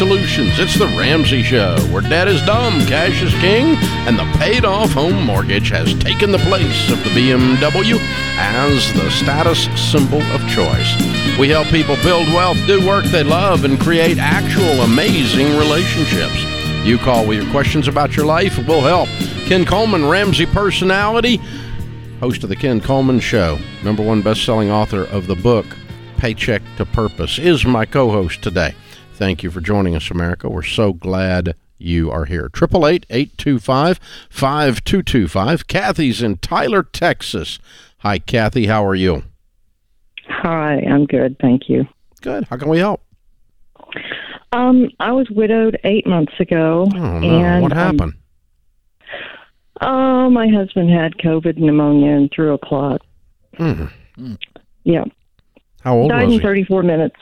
Solutions. It's the Ramsey Show, where debt is dumb, cash is king, and the paid off home mortgage has taken the place of the BMW as the status symbol of choice. We help people build wealth, do work they love, and create actual amazing relationships. You call with your questions about your life, we'll help. Ken Coleman, Ramsey personality, host of The Ken Coleman Show, number one best selling author of the book Paycheck to Purpose, is my co host today. Thank you for joining us, America. We're so glad you are here. 888 825 5225. Kathy's in Tyler, Texas. Hi, Kathy. How are you? Hi, I'm good. Thank you. Good. How can we help? Um, I was widowed eight months ago. Oh, no. and what um, happened? oh, my husband had COVID pneumonia and threw a clot. Hmm. Yeah, How old died was in he? 34 minutes.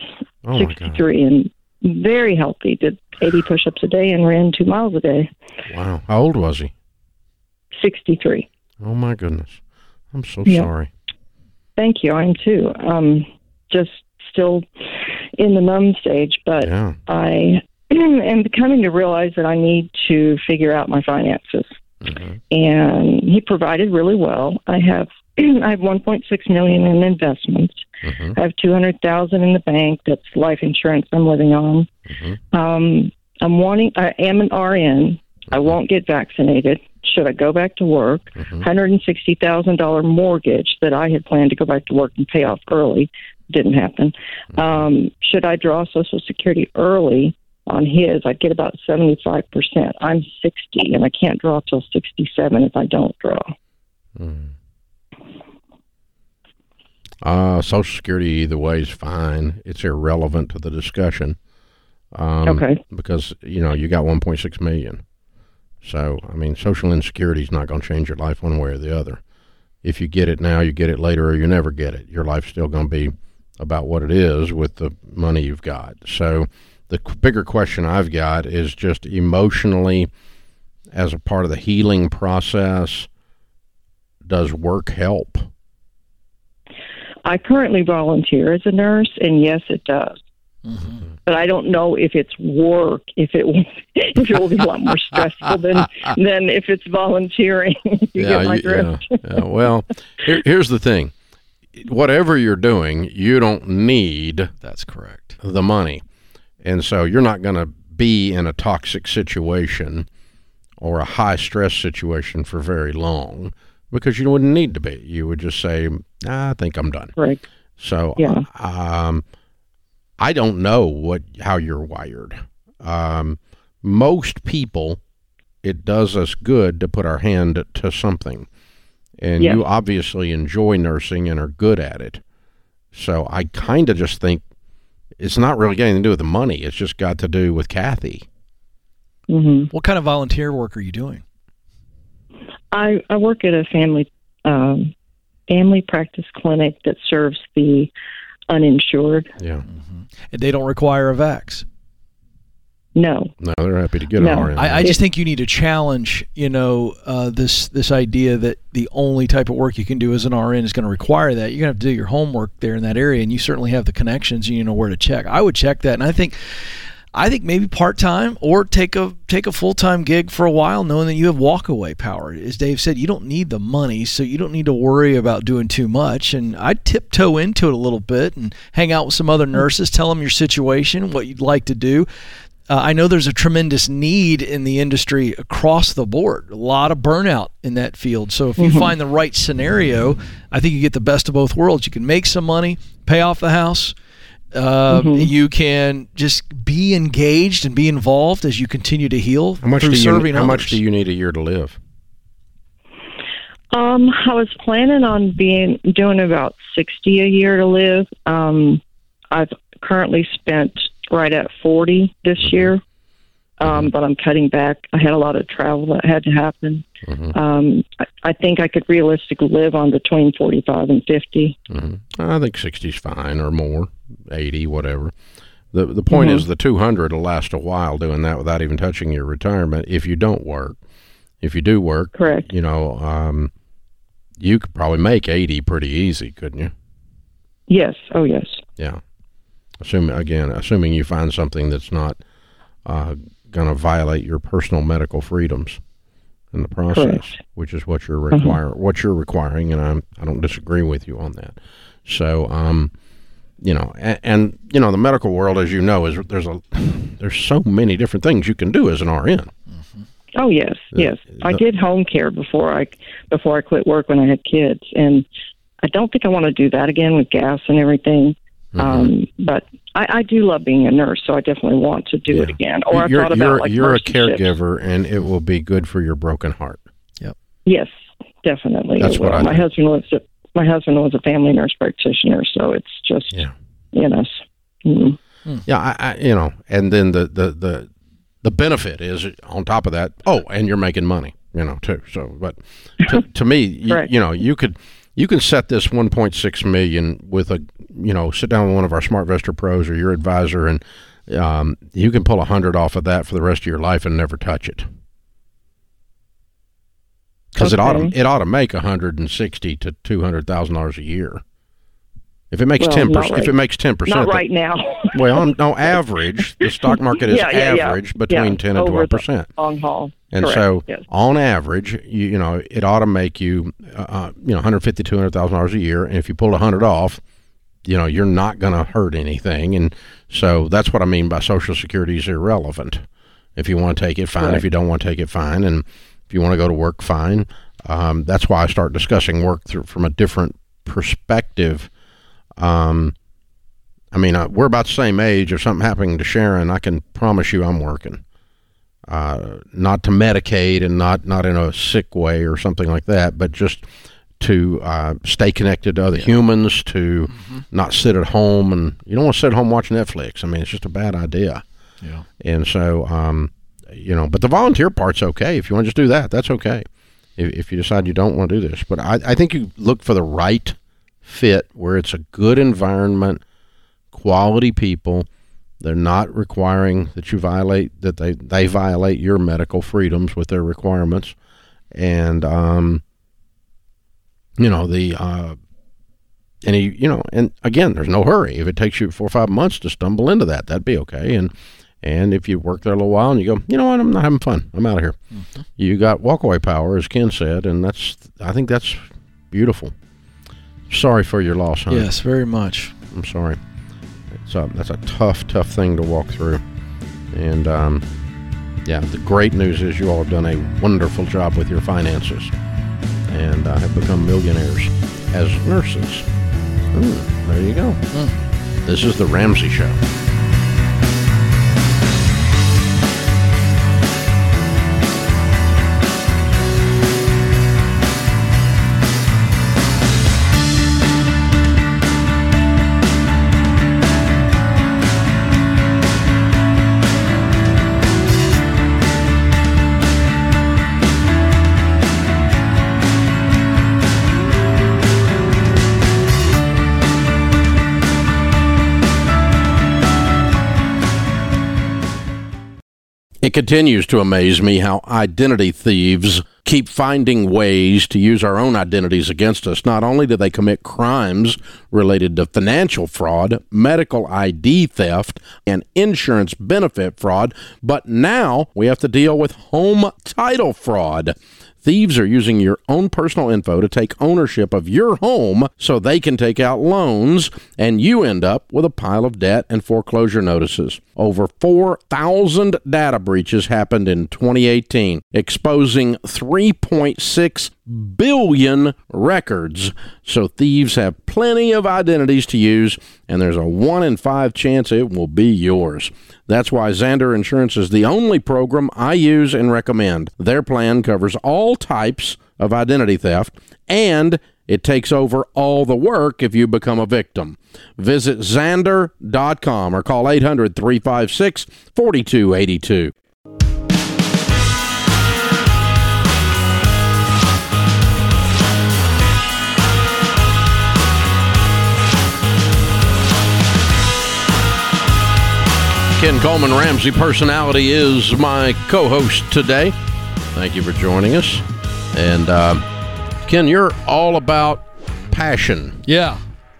Oh, my God. 63 and very healthy. Did 80 push-ups a day and ran two miles a day. Wow. How old was he? 63. Oh, my goodness. I'm so Yeah. sorry. Thank you. I'm too. Um, just still in the numb stage, but Yeah. I am coming to realize that I need to figure out my finances. Mhm. And he provided really well. I have I have 1.6 million in investments. Mhm. I have 200,000 in the bank. That's life insurance I'm living on. Mhm. Um, I'm wanting. I am an RN. I won't get vaccinated. Should I go back to work? Mhm. $160,000 mortgage that I had planned to go back to work and pay off early didn't happen. Um, should I draw Social Security early on his? I'd get about 75%. I'm 60 and I can't draw till 67 if I don't draw. Mm. Uh, Social Security either way is fine. It's irrelevant to the discussion. Um, Okay. Because you know you got 1.6 million, so I mean, social insecurity is not going to change your life one way or the other. If you get it now, you get it later, or you never get it. Your life's still going to be about what it is with the money you've got. So the bigger question I've got is just emotionally, as a part of the healing process, does work help? I currently volunteer as a nurse, and yes, it does. Mm-hmm. But I don't know if it's work, if it will, if it will be a lot more stressful than than if it's volunteering. you get my you- drift. yeah, yeah. Well, here, here's the thing: whatever you're doing, you don't need That's correct. the money, and so you're not going to be in a toxic situation or a high stress situation for very long because you wouldn't need to be. You would just say, "I think I'm done." Right. So, Yeah. um, I don't know what how you're wired. Um, most people, it does us good to put our hand to something, and Yes. you obviously enjoy nursing and are good at it. So I kind of just think it's not really getting to do with the money. It's just got to do with Kathy. Mm-hmm. What kind of volunteer work are you doing? I I work at a family um, family practice clinic that serves the uninsured. Yeah, And they don't require a vax. No. no, they're happy to get No, an RN. I, I just think you need to challenge, you know, uh, this this idea that the only type of work you can do as an RN is going to require that. You're going to have to do your homework there in that area, and you certainly have the connections. And you know where to check. I would check that, and I think, I think maybe part time or take a take a full time gig for a while, knowing that you have walkaway power. As Dave said, you don't need the money, so you don't need to worry about doing too much. And I'd tiptoe into it a little bit and hang out with some other nurses, tell them your situation, what you'd like to do. Uh, I know there's a tremendous need in the industry across the board. A lot of burnout in that field. So if you find the right scenario, I think you get the best of both worlds. You can make some money, pay off the house. Uh, You can just be engaged and be involved as you continue to heal how much through do you serving how much do you need a year to live? Um, I was planning on being doing about sixty a year to live. Um, I've currently spent right at forty this year, um, but I'm cutting back. I had a lot of travel that had to happen. Mhm. Um, I, I think I could realistically live on between forty-five and fifty. hmm I think 60 is fine or more, 80, whatever. The the point is the 200 will last a while doing that without even touching your retirement if you don't work. If you do work, Correct. you know, um, you could probably make 80 pretty easy, couldn't you? Yes. Oh, yes. Yeah. Assuming again, assuming you find something that's not uh, going to violate your personal medical freedoms in the process, Correct. which is what you're require what you're requiring, and I'm I don't disagree with you on that. So, um, you know, and, and you know, the medical world, as you know, is there's a there's so many different things you can do as an RN. Oh yes, The- yes. I did home care before I before I quit work when I had kids, and I don't think I want to do that again with gas and everything. Mm-hmm. Um, but I, I do love being a nurse, so I definitely want to do it again. Or I you're thought about you're, like you're a caregiver, and it will be good for your broken heart. Yep. Yes, definitely. That's what. I my think. husband was a, my husband was a family nurse practitioner, so it's just Yeah. you know. mm Yeah, I, I you know, and then the, the the the benefit is on top of that. Oh, and you're making money, you know, too. So, but to, to me, you, Right. you know, you could you can set this 1.6 million with a you know sit down with one of our SmartVestor pros or your advisor, and um, you can pull a hundred off of that for the rest of your life and never touch it. Because it ought to it ought to make a hundred and sixty to two hundred thousand dollars a year. If it makes ten percent, if it makes ten percent, Not right now. well, on no average, the stock market is Yeah, yeah, yeah. average between Yeah, ten and twelve percent. Long haul. And Correct, so yes. on average, you, you know, it ought to make you, uh, uh, you know, one hundred fifty, two hundred thousand dollars a year, and if you pull a hundred off, you know, you're not going to hurt anything, and so that's what I mean by Social Security is irrelevant. If you want to take it, fine. If you don't want to take it, fine. And if you want to go to work, fine. Um, that's why I start discussing work through, from a different perspective. Um, I mean, uh, we're about the same age. If something happening to Sharon, I can promise you I'm working. Uh, not to medicate and not not in a sick way or something like that, but just to uh, stay connected to other humans, to not sit at home and you don't want to sit at home watching Netflix. I mean, it's just a bad idea. Yeah. And so, um, you know, but the volunteer part's okay. If you want to just do that, that's okay. If, if you decide you don't want to do this, but I, I think you look for the right fit where it's a good environment, quality people. They're not requiring that you violate that they they violate your medical freedoms with their requirements, and um, you know the uh, he, you know, and again, there's no hurry. If it takes you four or five months to stumble into that, that'd be okay. And and if you work there a little while and you go, you know what, I'm not having fun. I'm out of here. You got walkaway power, as Ken said, and that's I think that's beautiful. Sorry for your loss, hon. Yes, very much. I'm sorry. A, that's a tough, tough thing to walk through. And um, yeah, the great news is you all have done a wonderful job with your finances and uh, have become millionaires as nurses. Ooh, there you go. This is the Ramsey Show. It continues to amaze me how identity thieves keep finding ways to use our own identities against us. Not only do they commit crimes related to financial fraud, medical ID theft, and insurance benefit fraud, but now we have to deal with home title fraud. Thieves are using your own personal info to take ownership of your home so they can take out loans, and you end up with a pile of debt and foreclosure notices. Over 4,000 data breaches happened in 2018, exposing 3.6 billion records. So thieves have plenty of identities to use, and there's a 1 in 5 chance it will be yours. That's why Zander Insurance is the only program I use and recommend. Their plan covers all types of identity theft and it takes over all the work if you become a victim. Visit Zander.com or call 800 356 4282. Ken Coleman Ramsey personality is my co-host today. Thank you for joining us. And uh, Ken, you're all about passion. Yeah.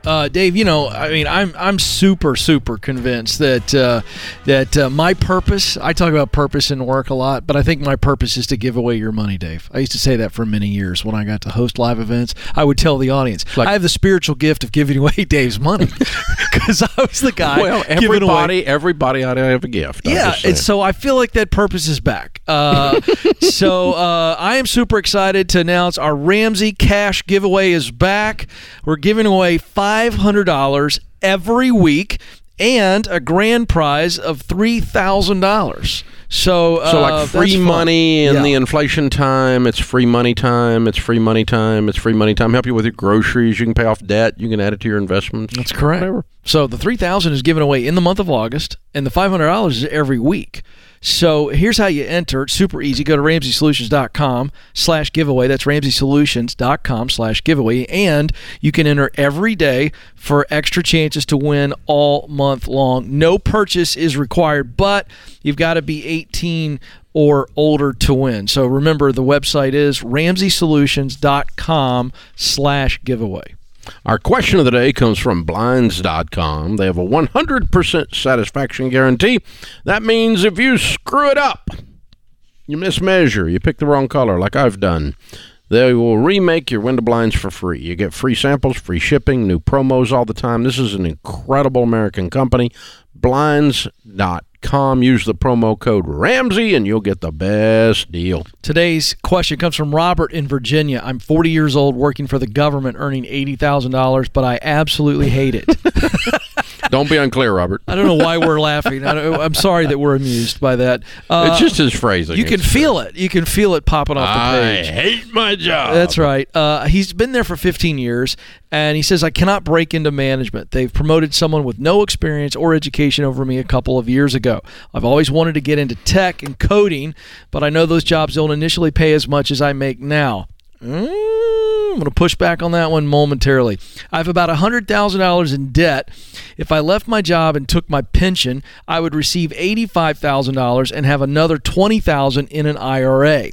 Uh, Dave, you know, I mean, I'm I'm super super convinced that uh, that uh, my purpose. I talk about purpose in work a lot, but I think my purpose is to give away your money, Dave. I used to say that for many years when I got to host live events. I would tell the audience, Like- I have the spiritual gift of giving away Dave's money because I was the guy well, everybody, everybody ought to have a gift. Yeah, and so I feel like that purpose is back. Uh, so uh, I am super excited to announce our Ramsey Cash giveaway is back. We're giving away five hundred dollars every week and a grand prize of three thousand dollars. So, So uh, like that's free money in Yeah. the inflation time, it's free money time, it's free money time, it's free money time. Help you with your groceries, you can pay off debt, you can add it to your investments. That's correct. Whatever. So the three thousand is given away in the month of August, and the five hundred dollars is every week. So here's how you enter. It's super easy. Go to RamseySolutions.com slash giveaway. That's RamseySolutions.com slash giveaway. And you can enter every day for extra chances to win all month long. No purchase is required, but you've got to be 18 or older to win. So remember, the website is RamseySolutions.com slash giveaway. Our question of the day comes from Blinds.com. They have a 100% satisfaction guarantee. That means if you screw it up, you mismeasure, you pick the wrong color, like I've done, they will remake your window blinds for free. You get free samples, free shipping, new promos all the time. This is an incredible American company. Blinds.com. Use the promo code Ramsey and you'll get the best deal. Today's question comes from Robert in Virginia. I'm 40 years old, working for the government, earning $80,000, but I absolutely hate it. Don't be unclear, Robert. I don't know why we're laughing. I don't, I'm sorry that we're amused by that. Uh, it's just his phrasing. you can feel it. You can feel it popping off the page. I hate my job. That's right. Uh, he's been there for 15 years, and he says, I cannot break into management. They've promoted someone with no experience or education over me a couple of years ago. I've always wanted to get into tech and coding, but I know those jobs don't initially pay as much as I make now. Mm, going to push back on that one momentarily. I have about $100,000 in debt. If I left my job and took my pension, I would receive $85,000 and have another 20,000 in an IRA.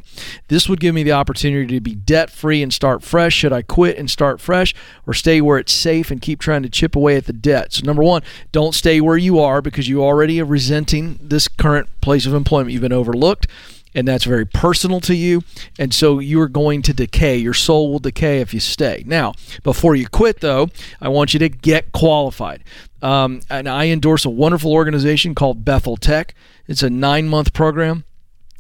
This would give me the opportunity to be debt free and start fresh. Should I quit and start fresh or stay where it's safe and keep trying to chip away at the debt? So, number one, don't stay where you are because you already are resenting this current place of employment. You've been overlooked and that's very personal to you. And so you are going to decay. Your soul will decay if you stay. Now, before you quit, though, I want you to get qualified. Um, and I endorse a wonderful organization called Bethel Tech. It's a nine month program.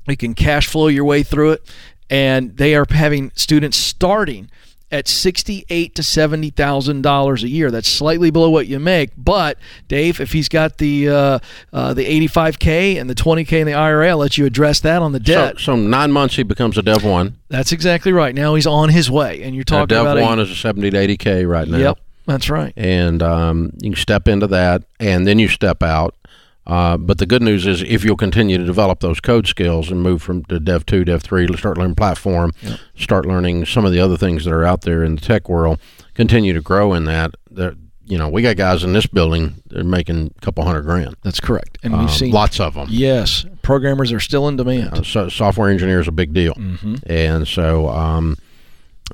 You can cash flow your way through it, and they are having students starting at sixty-eight to seventy thousand dollars a year. That's slightly below what you make. But Dave, if he's got the uh, uh, the eighty-five k and the twenty k in the IRA, I'll let you address that on the So, debt. so nine months he becomes a Dev One. That's exactly right. Now he's on his way, and you're talking Dev about One a, is a seventy to eighty k right now. Yep, that's right. and um, you can step into that, and then you step out. Uh, but the good news is, if you'll continue to develop those code skills and move from to Dev two, Dev three, start learning platform, start learning some of the other things that are out there in the tech world, continue to grow in that. You know, we got guys in this building that are making a couple hundred grand. That's correct. And Um, we've seen lots of them. Yes, programmers are still in demand. Uh, so software engineer is a big deal, Mm-hmm. and so um,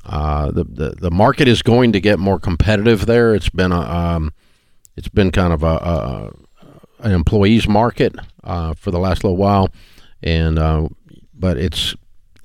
uh, the, the the market is going to get more competitive. There, it's been a um, it's been kind of a, a an employees market uh, for the last little while, and uh, but it's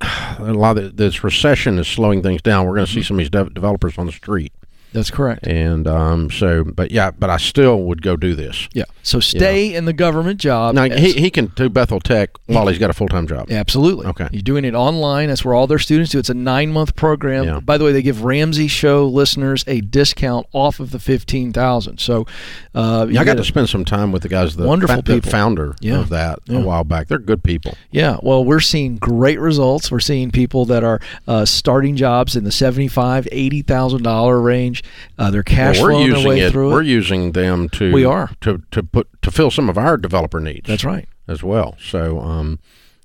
a lot of this recession is slowing things down. We're going to see some of these dev- developers on the street, That's correct. and um, so but yeah, but I still would go do this. Yeah. So stay in the government job. Now he, he can do Bethel Tech while he's got a full time job. Absolutely. Okay. You're doing it online. That's where all their students do. It's a nine month program. Yeah. By the way, they give Ramsey Show listeners a discount off of the fifteen thousand. So, uh, you Yeah, I got to spend some time with the guys, the, Wonderful fa- the people. founder Yeah. of that Yeah. a while back. They're good people. Yeah, well, we're seeing great results. We're seeing people that are uh, starting jobs in the seventy-five, eighty thousand dollar range. Uh, they're cash Well, we're their using way it. through We're it. using them to We are. to to put to fill some of our developer needs. That's right. as well. So, um,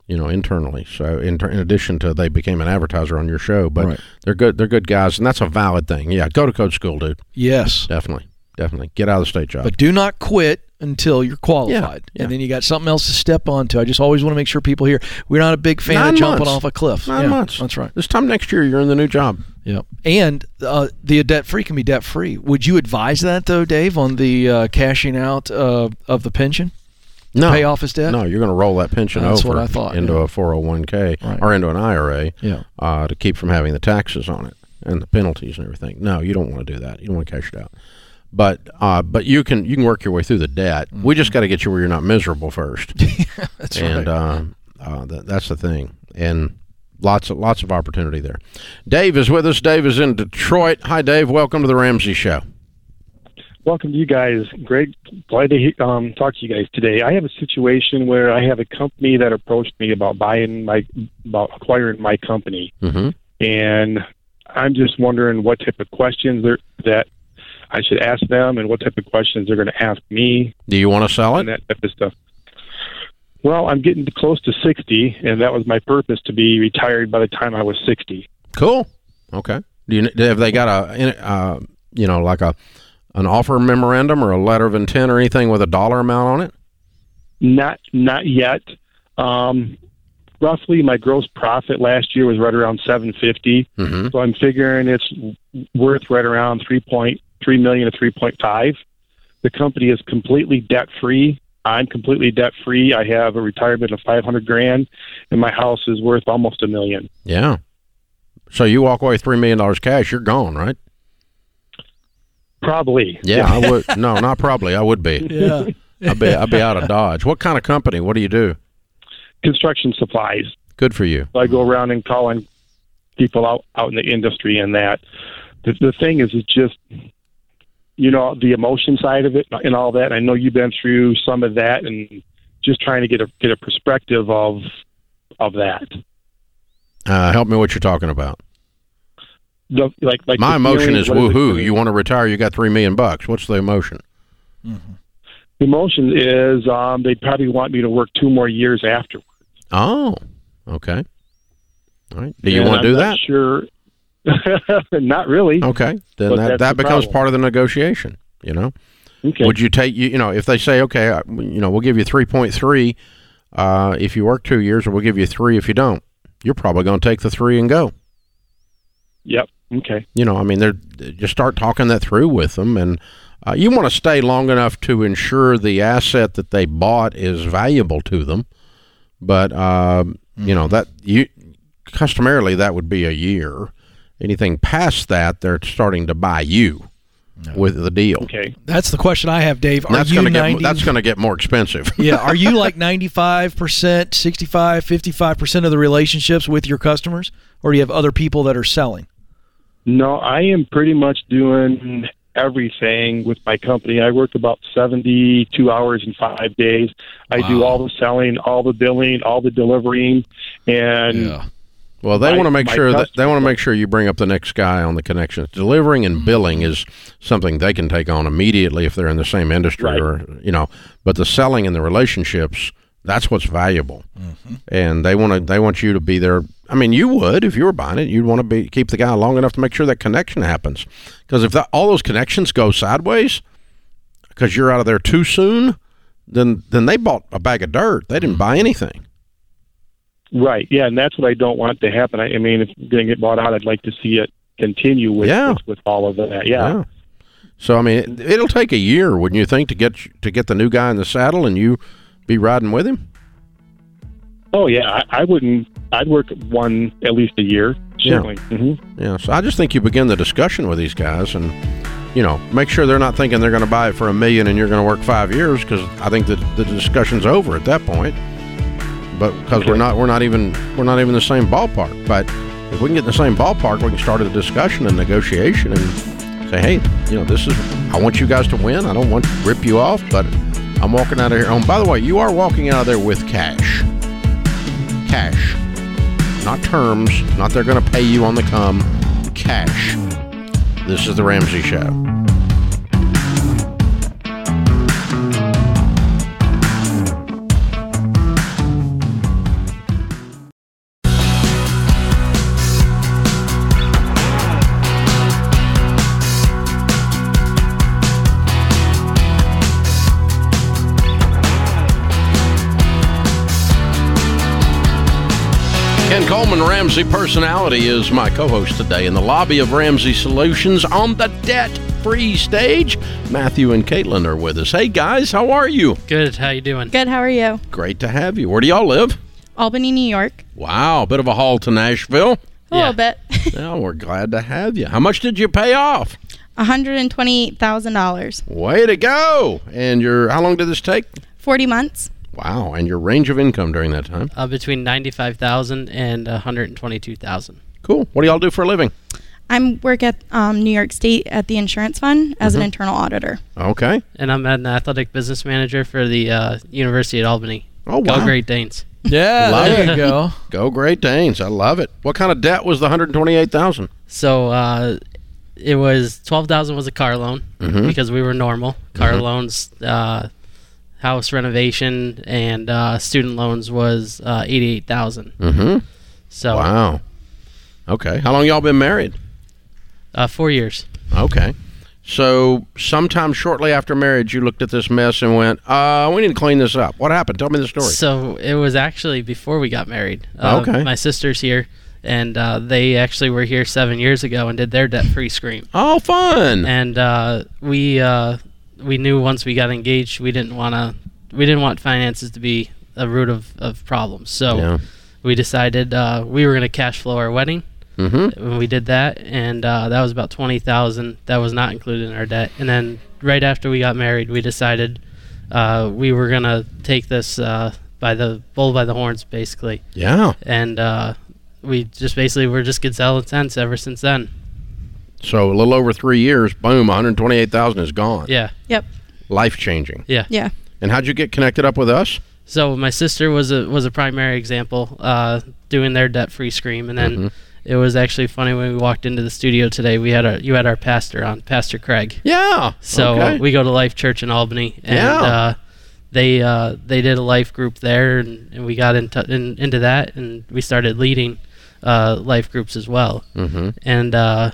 you know, internally. So, in, in addition to they became an advertiser on your show, but Right. they're good. They're good guys, and that's a valid thing. Yeah, go to code school, dude. Yes, Definitely, definitely get out of the state job. but do not quit until you're qualified, yeah. and then you got something else to step onto. I just always want to make sure people here. We're not a big fan Nine of jumping months. off a cliff. Nine Yeah, months. That's right. This time next year, you're in the new job. Yep. And uh, the debt free can be debt free. Would you advise that though, Dave, on the uh, cashing out uh, of the pension? No, pay off his debt. No, you're going to roll that pension That's over thought, into yeah. a 401k Right. or into an IRA Yeah. uh, to keep from having the taxes on it and the penalties and everything. No, you don't want to do that. You don't want to cash it out. But uh, but you can you can work your way through the debt. We just got to get you where you're not miserable first. That's and right. uh, uh, that, that's the thing. And lots of lots of opportunity there. Dave is with us. Dave is in Detroit. Hi, Dave. Welcome to the Ramsey Show. Welcome to you guys. Great. Glad to um, talk to you guys today. I have a situation where I have a company that approached me about buying my, about acquiring my company. hmm And I'm just wondering what type of questions that I should ask them and what type of questions they're going to ask me Do you want to sell it? that type of stuff. Well, I'm getting close to 60, and that was my purpose to be retired by the time I was 60. Cool. Okay. Do you have they got a uh, you know like a an offer memorandum or a letter of intent or anything with a dollar amount on it? Not not yet. Um, roughly, my gross profit last year was right around 750. Mm-hmm. So I'm figuring it's worth right around 3.3 million to 3.5. The company is completely debt free. I'm completely debt free. I have a retirement of 500 grand, and my house is worth almost a million. Yeah. So you walk away three million dollars cash, you're gone, right? Probably. Yeah, I would. No, not probably. I would be. yeah. I'd be. I'd be out of Dodge. What kind of company? What do you do? Construction supplies. Good for you. So I go around and call on people out out in the industry and that. The, the thing is, it's just you know the emotion side of it and all that. I know you've been through some of that, and just trying to get a get a perspective of of that. Uh, help me. What you're talking about? The, like like My emotion is woohoo. You want to retire? You got three million bucks. What's the emotion? The emotion is um, they probably want me to work two more years after. Oh, okay. All right. Do you And want to I'm do not that? Sure. not really. Okay. Then that that the becomes problem. part of the negotiation. You know. Okay. Would you take you? You know, if they say, okay, uh, you know, we'll give you three point three uh, if you work two years, or we'll give you three if you don't. You're probably going to take the three and go. Yep. Okay. You know, I mean, they're just start talking that through with them, and uh, you want to stay long enough to ensure the asset that they bought is valuable to them. But um, you know that you customarily that would be a year. Anything past that, they're starting to buy you with the deal. Okay. That's the question I have, Dave. Are that's you going to 90 get that's going to get more expensive. yeah, are you like 95%, 65, 55% of the relationships with your customers or do you have other people that are selling? No, I am pretty much doing everything with my company. I work about 72 hours in five days. I do all the selling, all the billing, all the delivering, and Well, they My- want to make sure that they want to make sure you bring up the next guy on the connections. Delivering and billing is something they can take on immediately if they're in the same industry Right. or you know. But the selling and the relationships, that's what's valuable. And they want to they want you to be there. I mean, you would if you were buying it. You'd want to be keep the guy long enough to make sure that connection happens. Because if that, all those connections go sideways, because you're out of there too soon, then then they bought a bag of dirt. They didn't buy anything. Right, yeah, and that's what I don't want to happen. I, I mean, if I'm going to get bought out, I'd like to see it continue with Yeah. with, with all of that. Yeah. So I mean, it, it'll take a year, wouldn't you think, to get to get the new guy in the saddle and you be riding with him? Oh yeah, I, I wouldn't. I'd work one at least a year. Yeah. Certainly. hmm Yeah. So I just think you begin the discussion with these guys and. You know, make sure they're not thinking they're going to buy it for a million and you're going to work five years because I think that the discussion's over at that point. But because we're not, we're not even, we're not even in the same ballpark. But if we can get in the same ballpark, we can start a discussion and negotiation and say, hey, you know, this is, I want you guys to win. I don't want to rip you off, but I'm walking out of here. Oh, and by the way, you are walking out of there with cash. Cash. Not terms, not they're going to pay you on the come. Cash. This is The Ramsey Show. Ken Coleman, Ramsey Personality, is my co host today in the lobby of Ramsey Solutions on the debt free stage. Matthew and Caitlin are with us. Hey, guys, how are you? Good. How you doing? Good. How are you? Great to have you. Where do y'all live? Albany, New York. Wow, a bit of a haul to Nashville. A Yeah. little bit. Well, we're glad to have you. How much did you pay off? One hundred and twenty-eight thousand dollars. Way to go! And your how long did this take? Forty months. Wow, and your range of income during that time? Uh, between ninety-five thousand and one hundred twenty-two thousand. Cool. What do y'all do for a living? I work at um, New York State at the insurance fund as an internal auditor. Okay. And I'm an athletic business manager for the uh, University at Albany. Oh, wow! Go. Great Danes. Yeah, Love there it. you go. Go Great Danes. I love it. What kind of debt was the 128000 So uh, it was twelve thousand was a car loan Mhm. because we were normal. Car Mhm. loans, uh, house renovation, and uh, student loans was uh, eighty-eight thousand. Mm-hmm. So Wow. Okay. How long y'all been married? uh, four years. Okay. So sometime shortly after marriage, you looked at this mess and went, uh, we need to clean this up. What happened? Tell me the story. So it was actually before we got married. Uh, Okay. My sister's here, and uh, they actually were here seven years ago and did their debt-free scream. Oh, fun. And uh, we uh, we knew once we got engaged, we didn't want to we didn't want finances to be a root of, of problems. So Yeah. we decided uh, we were going to cash flow our wedding. Mm-hmm. When we did that, and uh, that was about twenty thousand. That was not included in our debt. And then right after we got married, we decided uh, we were gonna take this uh, by the bull by the horns, basically. Yeah. And uh, we just basically were just Gazelle intense ever since then. So a little over three years, boom, 128000 is gone. Yeah. Yep. Life changing. Yeah. Yeah. And how'd you get connected up with us? So my sister was a was a primary example, uh, doing their debt free scream, and then Mhm. it was actually funny when we walked into the studio today. We had our you had our pastor on, Pastor Craig. Yeah. So okay. we go to Life Church in Albany, and Yeah. uh, they uh, they did a life group there, and, and we got into in, into that, and we started leading uh, life groups as well. mm-hmm. And uh, And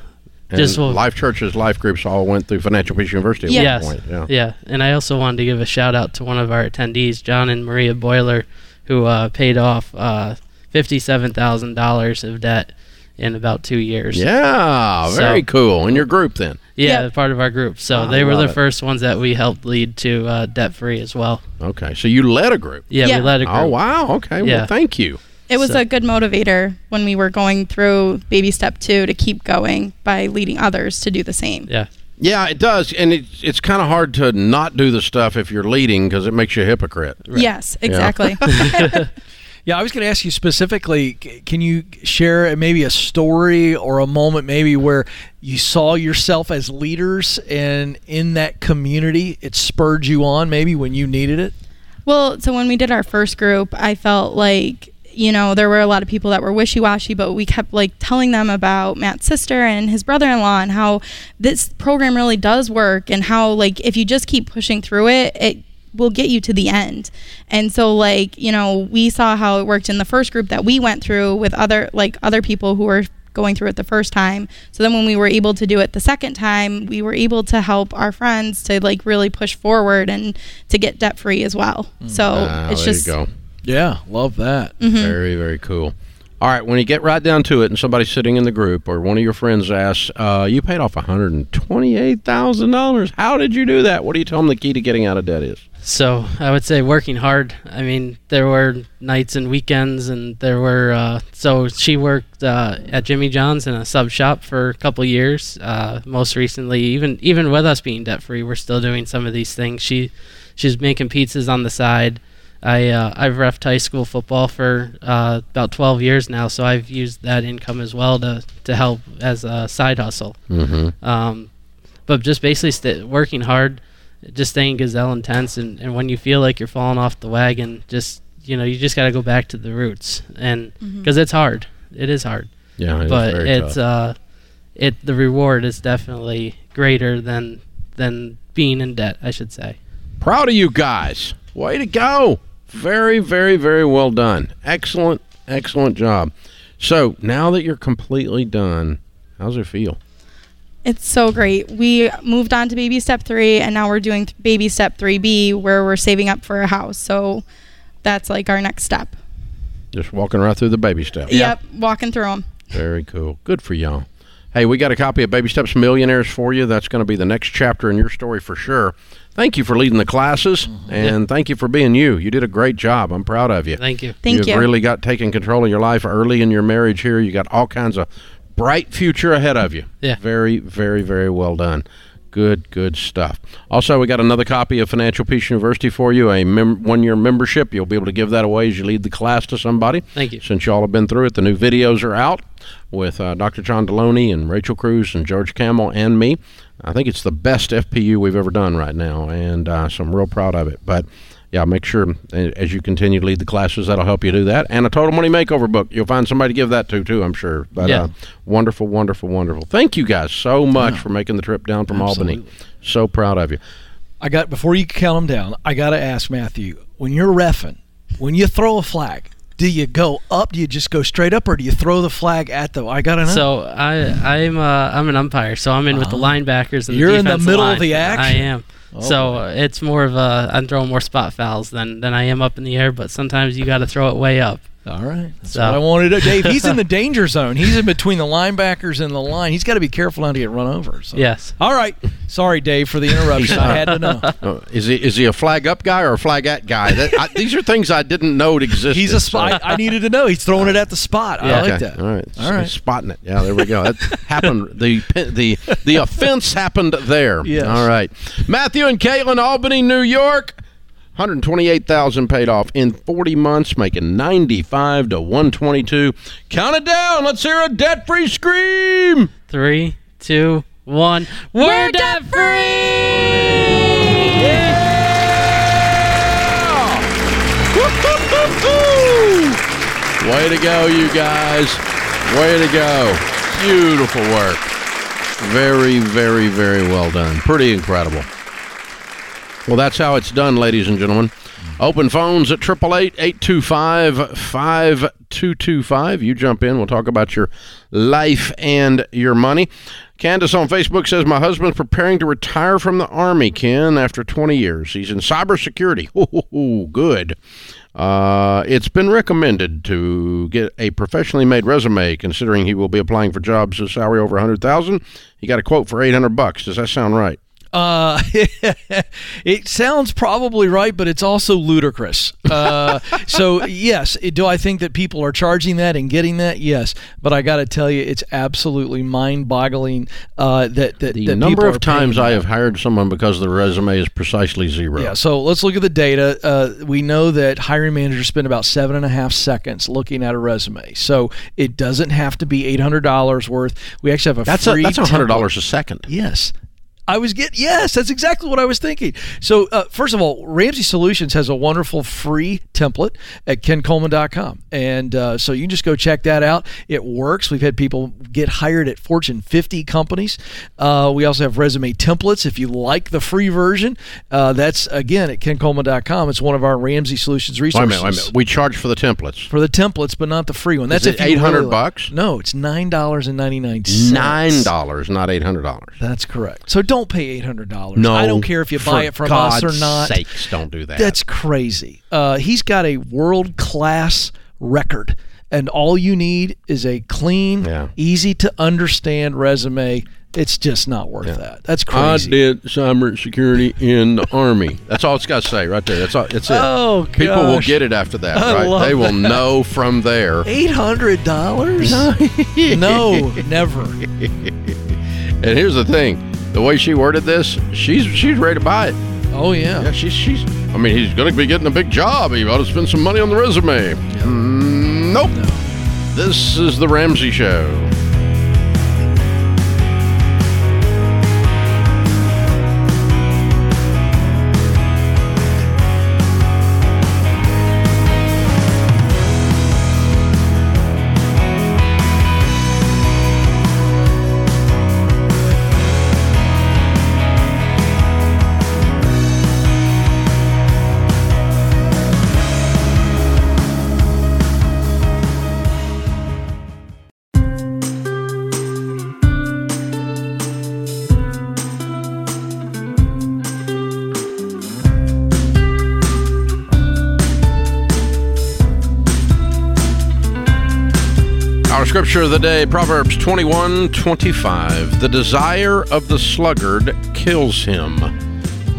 Just will- Life churches, life groups all went through Financial Peace University at Yeah. one point. Yeah. yeah, and I also wanted to give a shout out to one of our attendees, John and Maria Boiler, who uh, paid off uh, fifty-seven thousand dollars of debt in about two years. Yeah, So- very cool. In your group then. yeah, Yep. they're part of our group. So I they were love the it. first ones that we helped lead to uh, debt free as well. Okay. So you led a group. Yeah, Yeah. we led a group. Oh wow. Okay. Yeah. Well, thank you. It was So- a good motivator when we were going through baby step two to keep going by leading others to do the same. Yeah. Yeah, it does, and it's it's kind of hard to not do the stuff if you're leading because it makes you a hypocrite. Yes, exactly. Yeah, I was going to ask you specifically. Can you share maybe a story or a moment maybe where you saw yourself as leaders and in that community it spurred you on maybe when you needed it? Well, so when we did our first group, I felt like you know there were a lot of people that were wishy-washy, but we kept like telling them about Matt's sister and his brother-in-law and how this program really does work and how like if you just keep pushing through it, it will get you to the end. And so like, you know, we saw how it worked in the first group that we went through with other like other people who were going through it the first time. So then when we were able to do it the second time, we were able to help our friends to like really push forward and to get debt free as well. So Ah, it's there just you go. Yeah, love that. Mhm. Very very cool. All right, when you get right down to it, and somebody's sitting in the group, or one of your friends asks, uh, "You paid off one hundred and twenty-eight thousand dollars. How did you do that?" What do you tell them the key to getting out of debt is? So I would say working hard. I mean, there were nights and weekends, and there were. Uh, so she worked uh, at Jimmy John's in a sub shop for a couple years. Uh, most recently, even even with us being debt free, we're still doing some of these things. She she's making pizzas on the side. I uh, I've refed high school football for uh, about 12 years now, so I've used that income as well to to help as a side hustle. Mm-hmm. Um, but just basically st- working hard, just staying gazelle intense, and, and when you feel like you're falling off the wagon, just you know you just got to go back to the roots, and because it's hard, it is hard, Yeah, it's but very it's uh, it the reward is definitely greater than than being in debt, I should say. Proud of you guys. Way to go. Very, very, very well done. Excellent, excellent job. So now that you're completely done, how's it feel? It's so great. We moved on to baby step three, and now we're doing th- baby step 3B, where we're saving up for a house. So that's like our next step. Just walking right through the baby steps. Yep, walking through them. Very cool. Good for y'all. Hey, we got a copy of Baby Steps Millionaires for you. That's going to be the next chapter in your story for sure. Thank you for leading the classes, mm-hmm. and thank you for being you. You did a great job. I'm proud of you. Thank you. Thank You've you. really got taken control of your life early in your marriage here. You got all kinds of bright future ahead of you. Yeah. Very, very, very well done. Good, good stuff. Also, we got another copy of Financial Peace University for you, a mem- one year membership. You'll be able to give that away as you lead the class to somebody. Thank you. Since y'all have been through it, the new videos are out with uh, Dr. John Deloney and Rachel Cruz and George Kamel and me. I think it's the best FPU we've ever done right now, and uh, so I'm real proud of it. But yeah, make sure uh, as you continue to lead the classes, that'll help you do that. And a Total Money Makeover book, you'll find somebody to give that to too, I'm sure. But Yeah. uh, wonderful, wonderful, wonderful. Thank you guys so much for making the trip down from Albany. So proud of you. I got before you count them down. I got to ask Matthew when you're refing, when you throw a flag, do you go up? Do you just go straight up, or do you throw the flag at the? I gotta know. So I I'm uh, I'm an umpire, so I'm in with the linebackers and. You're the in the defensive middle of the the I am. Oh, so uh, it's more of a I'm throwing more spot fouls than than I am up in the air, but sometimes you got to throw it way up. All right, that's So- what I wanted to. Dave, he's in the danger zone. He's in between the linebackers and the line. He's got to be careful not to get run over. So. Yes. All right. Sorry, Dave, for the interruption. I had to know. Uh, is he is he a flag up guy or a flag at guy? That, I, these are things I didn't know existed. He's a so- spot. I needed to know. He's throwing it at the spot. I Yeah. like Okay, that. All right. All right. Spotting it. Yeah, there we go. That happened. The the the offense happened there. Yes. All right. Matthew and Caitlin, Albany, New York. 128,000 paid off in 40 months, making 95 to 122. Count it down. Let's hear a debt-free scream. Three, two, one. We're, debt free. Way to go, you guys. Way to go. Beautiful work. Very, very, very well done. Pretty incredible. Well, that's how it's done, ladies and gentlemen. Open phones at 888-825-5225. You jump in. We'll talk about your life and your money. Candace on Facebook says, My husband's preparing to retire from the Army, Ken, after 20 years. He's in cybersecurity. Oh, good. Uh, it's been recommended to get a professionally made resume, considering he will be applying for jobs with salary over 100000 He got a quote for 800 bucks. Does that sound right? Uh, it sounds probably right, but it's also ludicrous. Uh, so yes, do I think that people are charging that and getting that? Yes, but I got to tell you, it's absolutely mind-boggling uh, that that The that number of times I have hired someone because the resume is precisely zero. Yeah, so let's look at the data. Uh, we know that hiring managers spend about seven and a half seconds looking at a resume. So it doesn't have to be eight hundred dollars worth. We actually have a That's a, free that's a hundred template. dollars a second. Yes. I was get yes, that's exactly what I was thinking. So uh, first of all, Ramsey Solutions has a wonderful free template at kencoleman.com, and uh, so you can just go check that out. It works. We've had people get hired at Fortune 50 companies. Uh, we also have resume templates. If you like the free version, uh, that's again at kencoleman.com. It's one of our Ramsey Solutions Wait a resources minute, wait a minute. We charge for the templates. for the templates, but not the free one. That's it if you really 800 like- bucks? No, it's nine dollars and ninety nine cents. Nine dollars, not eight hundred dollars. That's correct. So don't pay eight hundred dollars. No, I don't care if you buy it from God's us or not. Sakes, don't do that. That's crazy. Uh, he's got a world class record, and all you need is a clean, Yeah. easy to understand resume. It's just not worth that. That's crazy. I crazy. did cyber security in the army. That's all it's got to say right there. That's all. That's it. Oh, People will get it after that, I right? love They will know from there. Eight hundred dollars? no, never. And here's the thing: the way she worded this, she's she's ready to buy it. Oh yeah. Yeah, she's she's. I mean, he's going to be getting a big job. He ought to spend some money on the resume. Mm, nope. This is the Ramsey Show. Scripture of the day, Proverbs 21 25. The desire of the sluggard kills him,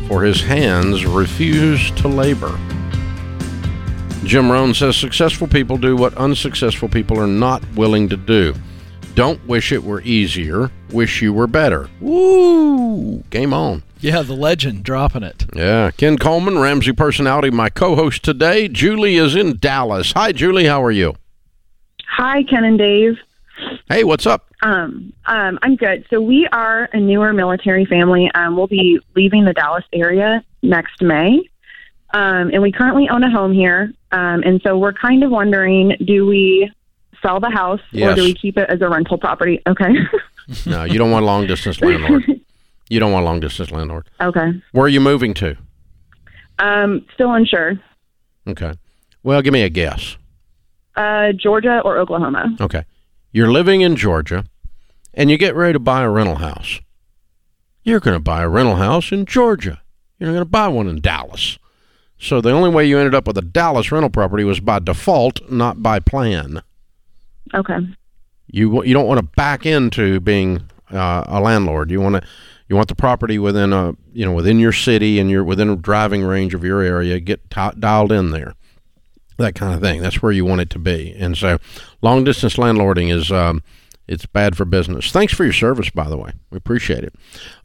for his hands refuse to labor. Jim Rohn says successful people do what unsuccessful people are not willing to do. Don't wish it were easier, wish you were better. Woo! Game on. Yeah, the legend dropping it. Yeah. Ken Coleman, Ramsey personality, my co host today. Julie is in Dallas. Hi, Julie. How are you? Hi, Ken and Dave. Hey, what's up? Um, um, I'm good. So we are a newer military family. Um, we'll be leaving the Dallas area next May, um, and we currently own a home here. Um, and so we're kind of wondering: do we sell the house Yes. or do we keep it as a rental property? Okay. No, you don't want a long distance landlord. You don't want a long distance landlord. okay. Where are you moving to? Um, still unsure. Okay. Well, give me a guess. Uh, Georgia or Oklahoma? Okay. You're living in Georgia and you get ready to buy a rental house. You're going to buy a rental house in Georgia. You're not going to buy one in Dallas. So the only way you ended up with a Dallas rental property was by default, not by plan. Okay. You you don't want to back into being uh, a landlord. You want to you want the property within a you know within your city and you're within a driving range of your area. Get ti dialed in there, that kind of thing. That's where you want it to be. And so, long distance landlording is um, it's bad for business. Thanks for your service, by the way. We appreciate it.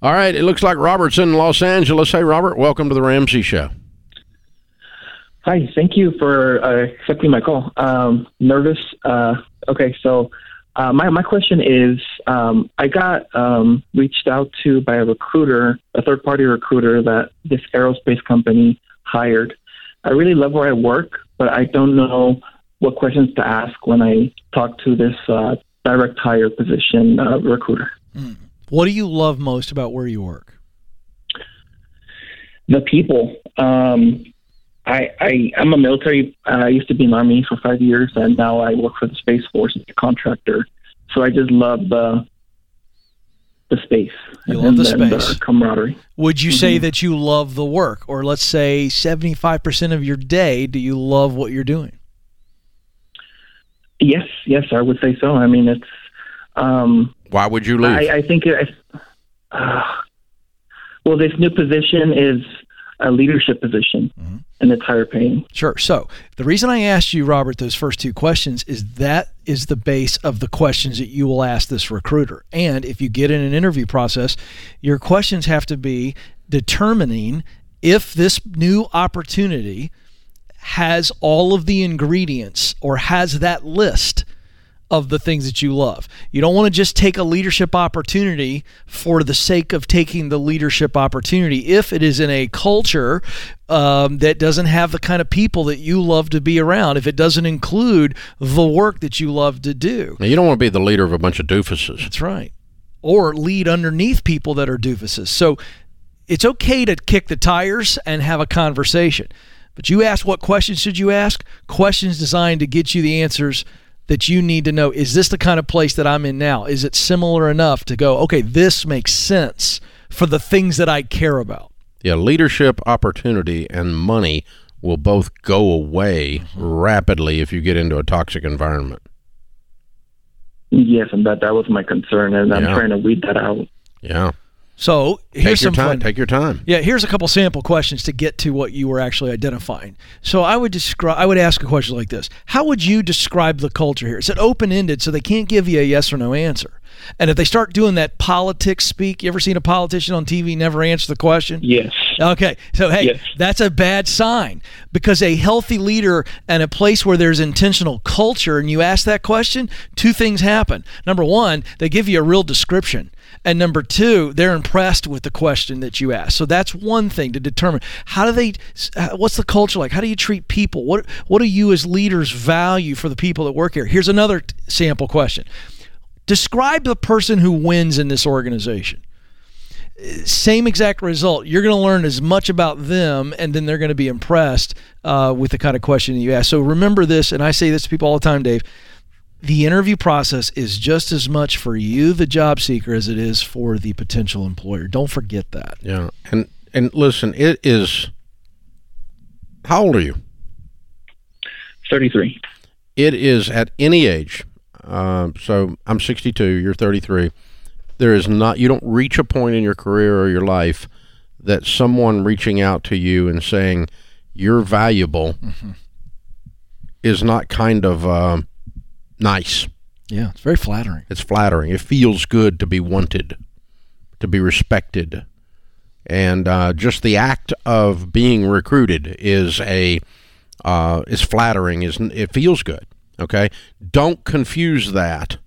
All right, it looks like Robert's in Los Angeles. Hey, Robert, welcome to the Ramsey Show. Hi, thank you for uh, accepting my call. Um, nervous. Uh, okay, so uh, my my question is, um, I got um, reached out to by a recruiter, a third party recruiter that this aerospace company hired. I really love where I work, but I don't know what questions to ask when I talk to this uh, direct hire position uh, recruiter. What do you love most about where you work? the people. Um, I, I I'm a military. uh, I used to be in the army for five years, and now I work for the space force as a contractor. So I just love the the space. You and love the and space. camaraderie. Would you say that you love the work? Or let's say 75% of your day, do you love what you're doing? Yes, yes, I would say so. I mean, it's. Um, Why would you leave? I, I think it, uh, well, this new position is a leadership position, Mm-hmm. and it's higher paying. Sure. So the reason I asked you, Robert, those first two questions is that is the base of the questions that you will ask this recruiter. And if you get in an interview process, your questions have to be determining if this new opportunity has all of the ingredients or has that list of the things that you love. You don't want to just take a leadership opportunity for the sake of taking the leadership opportunity. If it is in a culture um, that doesn't have the kind of people that you love to be around, if it doesn't include the work that you love to do, Now, you don't want to be the leader of a bunch of doofuses. that's right. Or lead underneath people that are doofuses. So it's okay to kick the tires and have a conversation. But you ask what questions should you ask? Questions designed to get you the answers that you need to know. Is this the kind of place that I'm in now? Is it similar enough to go, okay, this makes sense for the things that I care about? Yeah, leadership, opportunity, and money will both go away rapidly if you get into a toxic environment. Yes, and that that was my concern, and I'm trying to weed that out. Yeah. So Take here's your some time. fun. Take your time. Yeah, here's a couple sample questions to get to what you were actually identifying. So I would describe I would ask a question like this. How would you describe the culture here? Is it open-ended so they can't give you a yes or no answer? And if they start doing that politics speak, you ever seen a politician on TV never answer the question? Yes. Okay. So, hey, Yes. that's a bad sign because a healthy leader and a place where there's intentional culture and you ask that question, two things happen. Number one, they give you a real description. And number two, they're impressed with the question that you ask. So that's one thing to determine. How do they, what's the culture like? How do you treat people? What, what do you as leaders value for the people that work here? Here's another sample question Describe the person who wins in this organization same exact result. You're going to learn as much about them, and then they're going to be impressed uh, with the kind of question that you ask. So remember this, and I say this to people all the time, Dave. The interview process is just as much for you, the job seeker, as it is for the potential employer. Don't forget that. Yeah. And and listen, it is. How old are you? Thirty-three. It is at any age. Uh, so I'm 62. You're 33. There is not. You don't reach a point in your career or your life that someone reaching out to you and saying you're valuable Mm-hmm. is not kind of uh, nice. Yeah, it's very flattering. It's flattering. It feels good to be wanted, to be respected, and uh, just the act of being recruited is a uh, is flattering. Is it feels good? Okay, don't confuse that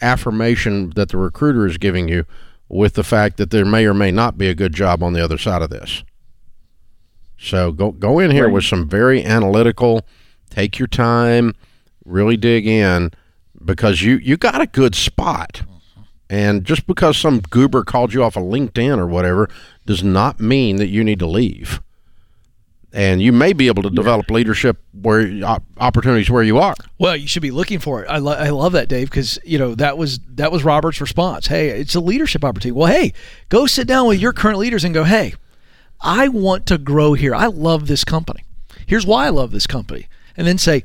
affirmation that the recruiter is giving you with the fact that there may or may not be a good job on the other side of this. So go go in here with some very analytical. Take your time, really dig in, because you you got a good spot. And just because some goober called you off of LinkedIn or whatever does not mean that you need to leave. And you may be able to develop leadership where opportunities where you are. Well, you should be looking for it. I, lo- I love that, Dave, because you know that was that was Robert's response. Hey, it's a leadership opportunity. Well, hey, go sit down with your current leaders and go, hey, I want to grow here. I love this company. Here's why I love this company, and then say,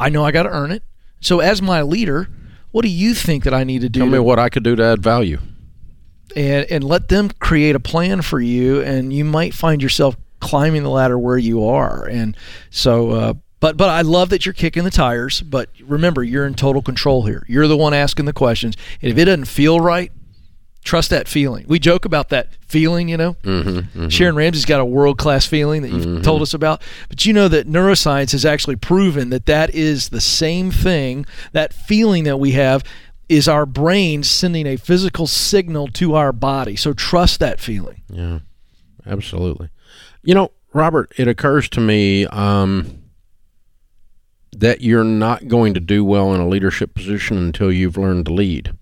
I know I got to earn it. So, as my leader, what do you think that I need to do? Tell me to- what I could do to add value. and and let them create a plan for you and you might find yourself climbing the ladder where you are and so uh, but but I love that you're kicking the tires but remember you're in total control here you're the one asking the questions and if it doesn't feel right trust that feeling we joke about that feeling you know Mm-hmm, Sharon Ramsey's got a world class feeling that you've told us about, but you know that neuroscience has actually proven that that is the same thing. That feeling that we have is our brain sending a physical signal to our body. So trust that feeling. Yeah, absolutely. You know, Robert, it occurs to me um, that you're not going to do well in a leadership position until you've learned to lead.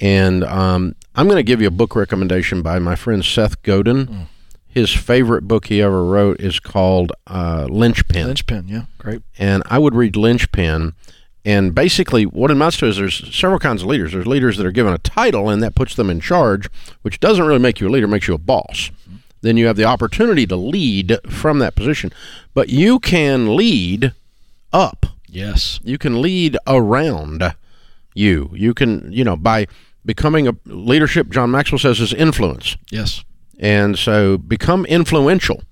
And um, I'm going to give you a book recommendation by my friend Seth Godin. His favorite book he ever wrote is called uh, Linchpin Linchpin, yeah, great. and I would read Linchpin. And basically, what it amounts to is there's several kinds of leaders. There's leaders that are given a title, and that puts them in charge, which doesn't really make you a leader, makes you a boss. Then you have the opportunity to lead from that position. But you can lead up. Yes. You can lead around you. You can, you know, by becoming a leadership, John Maxwell says, is influence. Yes. And so become influential.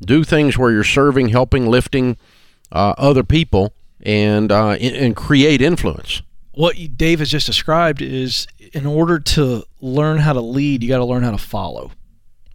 Do things where you're serving, helping, lifting uh, other people, and uh, and- and create influence. What Dave has just described is in order to learn how to lead, you got to learn how to follow.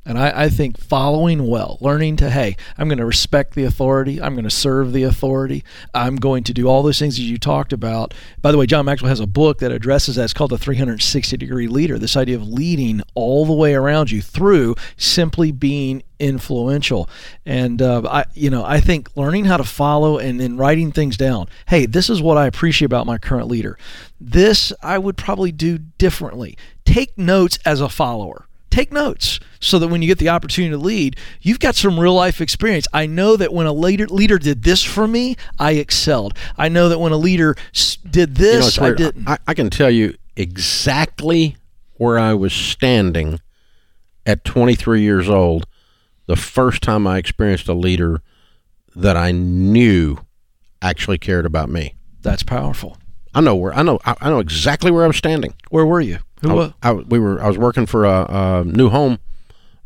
And I, I think following well, learning to, hey, I'm going to respect the authority. I'm going to serve the authority. I'm going to do all those things that you talked about. By the way, John Maxwell has a book that addresses that. It's called The 360 Degree Leader. This idea of leading all the way around you through simply being influential. And uh, I, you know, I think learning how to follow and then writing things down. Hey, this is what I appreciate about my current leader. This I would probably do differently. Take notes as a follower take notes so that when you get the opportunity to lead, you've got some real life experience. I know that when a leader leader did this for me, I excelled. I know that when a leader did You know, this, I didn't. I, I can tell you exactly where I was standing at 23 years old the first time I experienced a leader that I knew actually cared about me. That's powerful. I know where I know I, I know exactly where I was standing. Where were you? Who I, was? I, we were I was working for a, a new home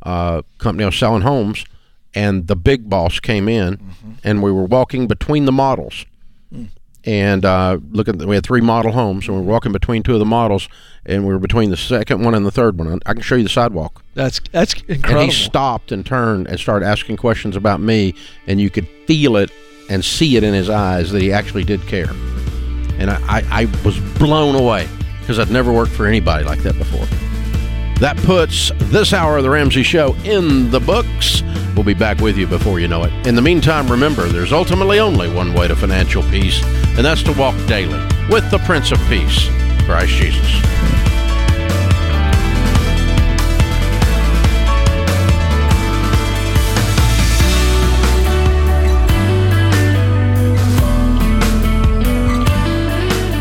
uh, company. I was selling homes, and the big boss came in, Mm-hmm. and we were walking between the models. Mm. And uh, look at the, we had three model homes, and we were walking between two of the models, and we were between the second one and the third one. I can show you the sidewalk. That's that's incredible. And he stopped and turned and started asking questions about me, and you could feel it and see it in his eyes that he actually did care. And I, I, I was blown away because I'd never worked for anybody like that before. That puts this hour of the Ramsey Show in the books. We'll be back with you before you know it. In the meantime, remember there's ultimately only one way to financial peace, and that's to walk daily with the Prince of Peace, Christ Jesus.